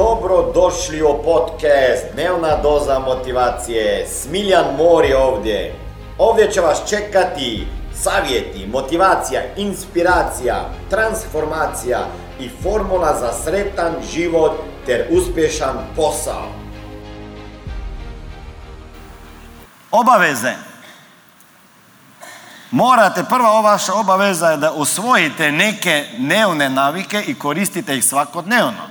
dobro došli u podcast Dnevna doza motivacije. Smiljan Mor je ovdje. Ovdje će vas čekati savjeti, motivacija, inspiracija, transformacija i formula za sretan život ter uspješan posao. Obaveze. Morate, prva vaša obaveza je da usvojite neke dnevne navike i koristite ih svakodnevno.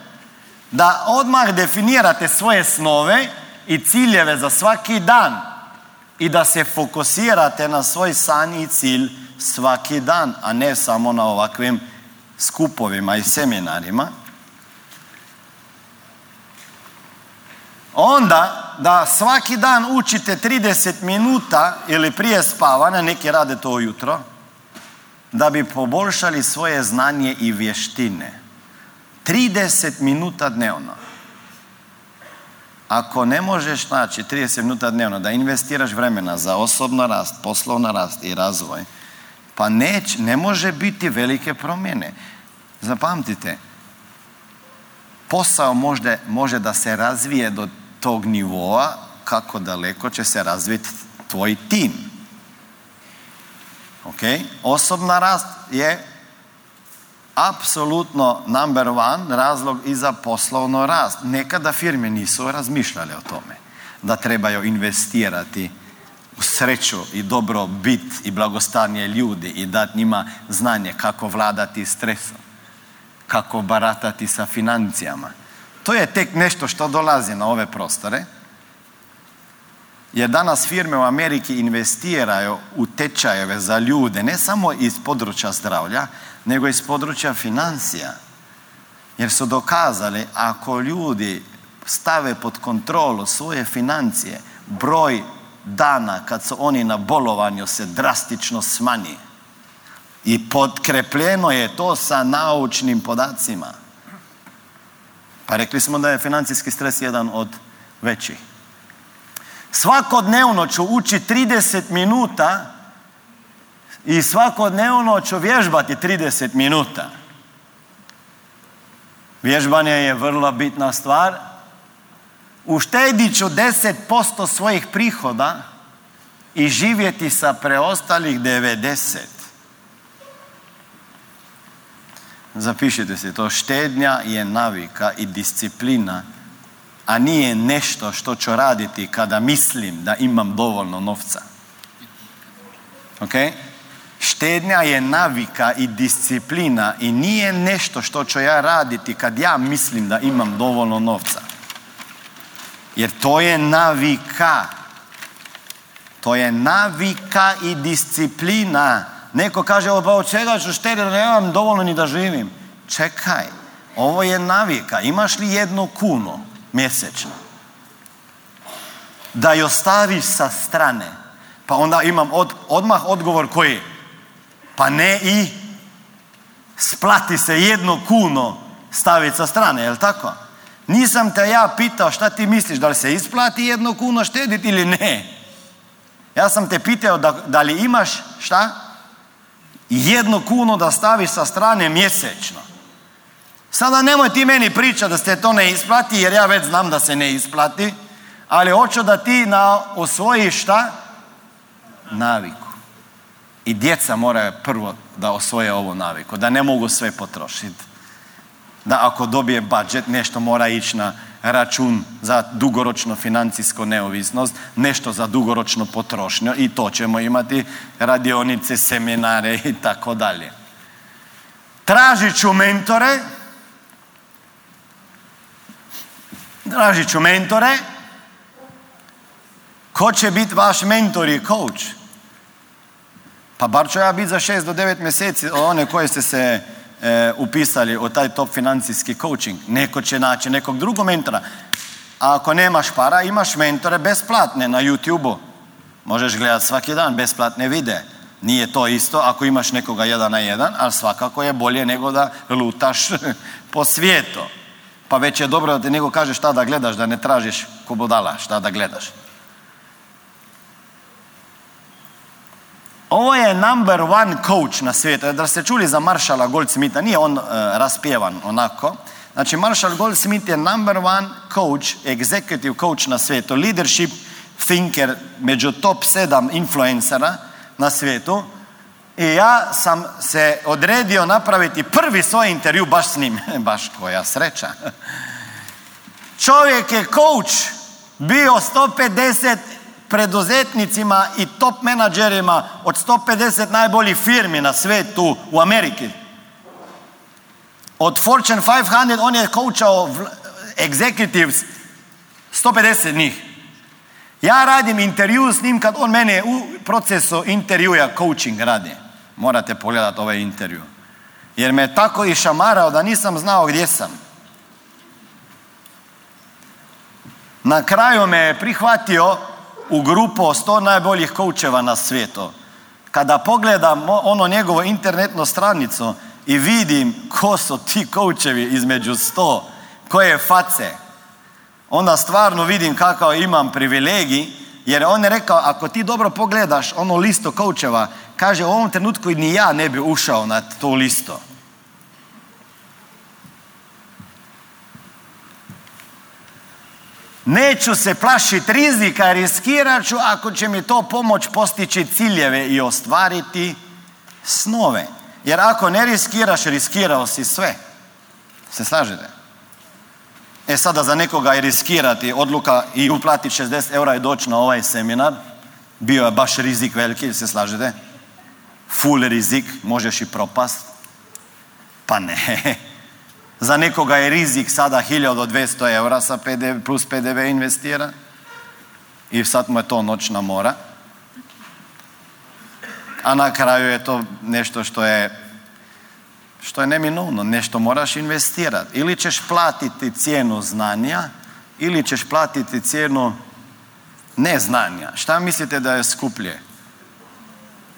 Da odmah definirate svoje snove i ciljeve za svaki dan i da se fokusirate na svoj san i cilj svaki dan, a ne samo na ovakvim skupovima i seminarima. Onda da svaki dan učite 30 minuta ili prije spavanja, neki rade to ujutro, da bi poboljšali svoje znanje i vještine. 30 minuta dnevno. Ako ne možeš znači 30 minuta dnevno da investiraš vremena za osobno rast, poslovno rast i razvoj, pa neć, ne može biti velike promjene. Zapamtite, posao možde, može da se razvije do tog nivoa kako daleko će se razviti tvoj tim. Ok? Osobna rast je apsolutno number one razlog i za poslovno rast. Nekada firme nisu razmišljale o tome da trebaju investirati u sreću i dobro bit i blagostanje ljudi i dati njima znanje kako vladati stresom, kako baratati sa financijama. To je tek nešto što dolazi na ove prostore. Jer danas firme u Ameriki investiraju u tečajeve za ljude, ne samo iz područja zdravlja, nego iz područja financija. Jer su dokazali ako ljudi stave pod kontrolu svoje financije, broj dana kad su oni na bolovanju se drastično smanji. I podkrepljeno je to sa naučnim podacima. Pa rekli smo da je financijski stres jedan od većih. Svakodnevno ću ući 30 minuta i svakodnevno ću vježbati 30 minuta. Vježbanje je vrlo bitna stvar. Uštedit ću 10% svojih prihoda i živjeti sa preostalih 90. Zapišite se to. Štednja je navika i disciplina, a nije nešto što ću raditi kada mislim da imam dovoljno novca. Ok? Štednja je navika i disciplina i nije nešto što ću ja raditi kad ja mislim da imam dovoljno novca. Jer to je navika. To je navika i disciplina. Neko kaže, pa od čega ću štediti, nemam dovoljno ni da živim. Čekaj, ovo je navika. Imaš li jednu kunu mjesečno? Da ju staviš sa strane. Pa onda imam od, odmah odgovor koji? Pa ne i splati se jednu kunu staviti sa strane, jel tako? Nisam te ja pitao šta ti misliš, da li se isplati jednu kunu štediti ili ne. Ja sam te pitao da, da li imaš šta? Jednu kunu da staviš sa strane mjesečno. Sada nemoj ti meni pričati da se to ne isplati, jer ja već znam da se ne isplati, ali hoću da ti na, osvojiš šta? Naviku. I djeca moraju prvo da osvoje ovu naviku, da ne mogu sve potrošiti. Da ako dobije budžet, nešto mora ići na račun za dugoročno financijsko neovisnost, nešto za dugoročno potrošnju i to ćemo imati radionice, seminare i tako dalje. Tražit ću mentore, tražit ću mentore, ko će biti vaš mentor i coach? Pa bar ću ja biti za 6 do 9 mjeseci one koje ste se e, upisali u taj top financijski coaching. Neko će naći nekog drugog mentora. A ako nemaš para, imaš mentore besplatne na YouTube-u. Možeš gledati svaki dan besplatne vide. Nije to isto ako imaš nekoga jedan na jedan, ali svakako je bolje nego da lutaš po svijetu. Pa već je dobro da ti nego kaže šta da gledaš, da ne tražiš ko budala šta da gledaš. Ovo je number one coach na svijetu. Da ste čuli za Maršala Goldsmitha, nije on uh, raspjevan onako. Znači, Marshall Goldsmith je number one coach, executive coach na svijetu, leadership thinker među top sedam influencera na svijetu. I ja sam se odredio napraviti prvi svoj intervju baš s njim. baš koja sreća. Čovjek je coach bio 150 preduzetnicima i top menadžerima od 150 najboljih firmi na svijetu u Ameriki. Od Fortune 500 on je coachao executives 150 njih. Ja radim intervju s njim kad on mene u procesu intervjuja coaching radi. Morate pogledati ovaj intervju. Jer me tako i šamarao da nisam znao gdje sam. Na kraju me je prihvatio u grupu sto najboljih koučeva na svijetu. Kada pogledam ono njegovo internetnu stranicu i vidim ko su ti koučevi između sto, koje face, onda stvarno vidim kakav imam privilegij, jer on je rekao, ako ti dobro pogledaš ono listo koučeva, kaže u ovom trenutku ni ja ne bi ušao na to listo. Neću se plašiti rizika, riskirat ću ako će mi to pomoć postići ciljeve i ostvariti snove. Jer ako ne riskiraš, riskirao si sve. Se slažete? E sada za nekoga je riskirati odluka i uplatiti 60 eura i doći na ovaj seminar. Bio je baš rizik veliki, se slažete? Full rizik, možeš i propast. Pa ne. Za nekoga je rizik sada 1200 eura sa PDV, plus PDV investira i sad mu je to noćna mora. A na kraju je to nešto što je što je neminovno, nešto moraš investirati. Ili ćeš platiti cijenu znanja, ili ćeš platiti cijenu neznanja. Šta mislite da je skuplje?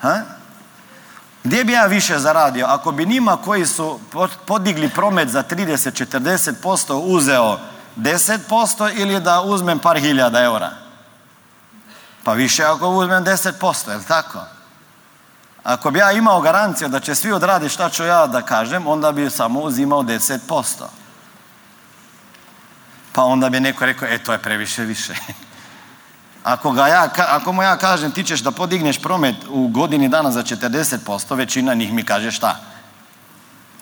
Ha? Gdje bi ja više zaradio? Ako bi njima koji su podigli promet za 30-40% uzeo 10% ili da uzmem par hiljada eura? Pa više ako uzmem 10%, je li tako? Ako bi ja imao garanciju da će svi odraditi šta ću ja da kažem, onda bi samo uzimao 10%. Pa onda bi neko rekao, e to je previše više. Ako, ga ja, ako mu ja kažem ti ćeš da podigneš promet u godini dana za 40%, većina njih mi kaže šta?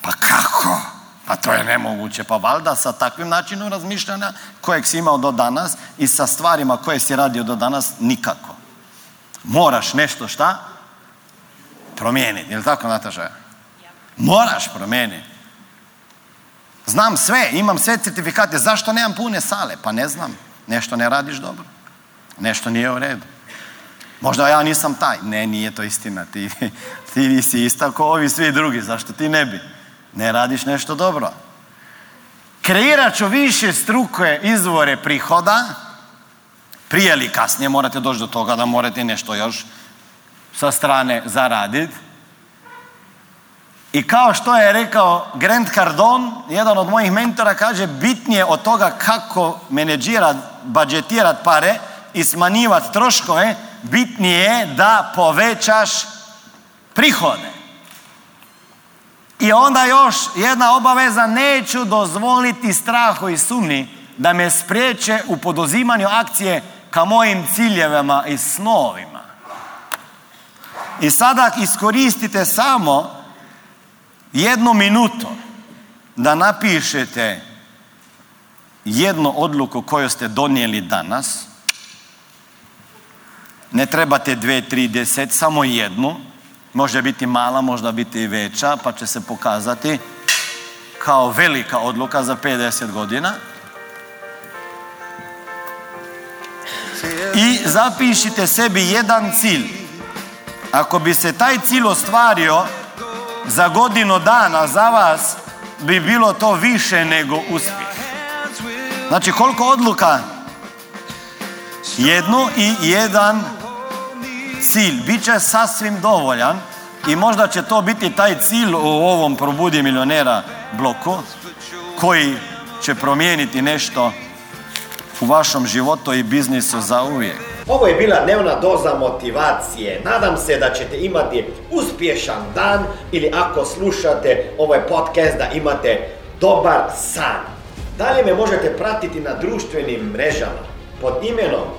Pa kako? Pa to je nemoguće. Pa valjda sa takvim načinom razmišljanja kojeg si imao do danas i sa stvarima koje si radio do danas nikako. Moraš nešto šta? Promijeniti. Je li tako Nataša? Moraš promijeniti. Znam sve, imam sve certifikate. Zašto nemam pune sale? Pa ne znam. Nešto ne radiš dobro. Nešto nije u redu. Možda ja nisam taj. Ne, nije to istina. Ti, ti nisi ista kao ovi svi drugi. Zašto ti ne bi? Ne radiš nešto dobro. Kreirat ću više struke izvore prihoda. Prije ili kasnije morate doći do toga da morate nešto još sa strane zaraditi. I kao što je rekao Grant Cardone, jedan od mojih mentora, kaže bitnije od toga kako menedžirat, budžetirat pare, i smanjivati troškove, bitnije je da povećaš prihode. I onda još jedna obaveza, neću dozvoliti strahu i sumni da me spriječe u poduzimanju akcije ka mojim ciljevima i snovima. I sada iskoristite samo jednu minutu da napišete jednu odluku koju ste donijeli danas ne trebate dve, tri, deset, samo jednu. Može biti mala, možda biti i veća, pa će se pokazati kao velika odluka za 50 godina. I zapišite sebi jedan cilj. Ako bi se taj cilj ostvario za godinu dana za vas bi bilo to više nego uspjeh. Znači koliko odluka? Jednu i jedan cilj, bit će sasvim dovoljan i možda će to biti taj cilj u ovom Probudi milionera bloku koji će promijeniti nešto u vašem životu i biznisu za uvijek. Ovo je bila dnevna doza motivacije. Nadam se da ćete imati uspješan dan ili ako slušate ovaj podcast da imate dobar san. Dalje me možete pratiti na društvenim mrežama pod imenom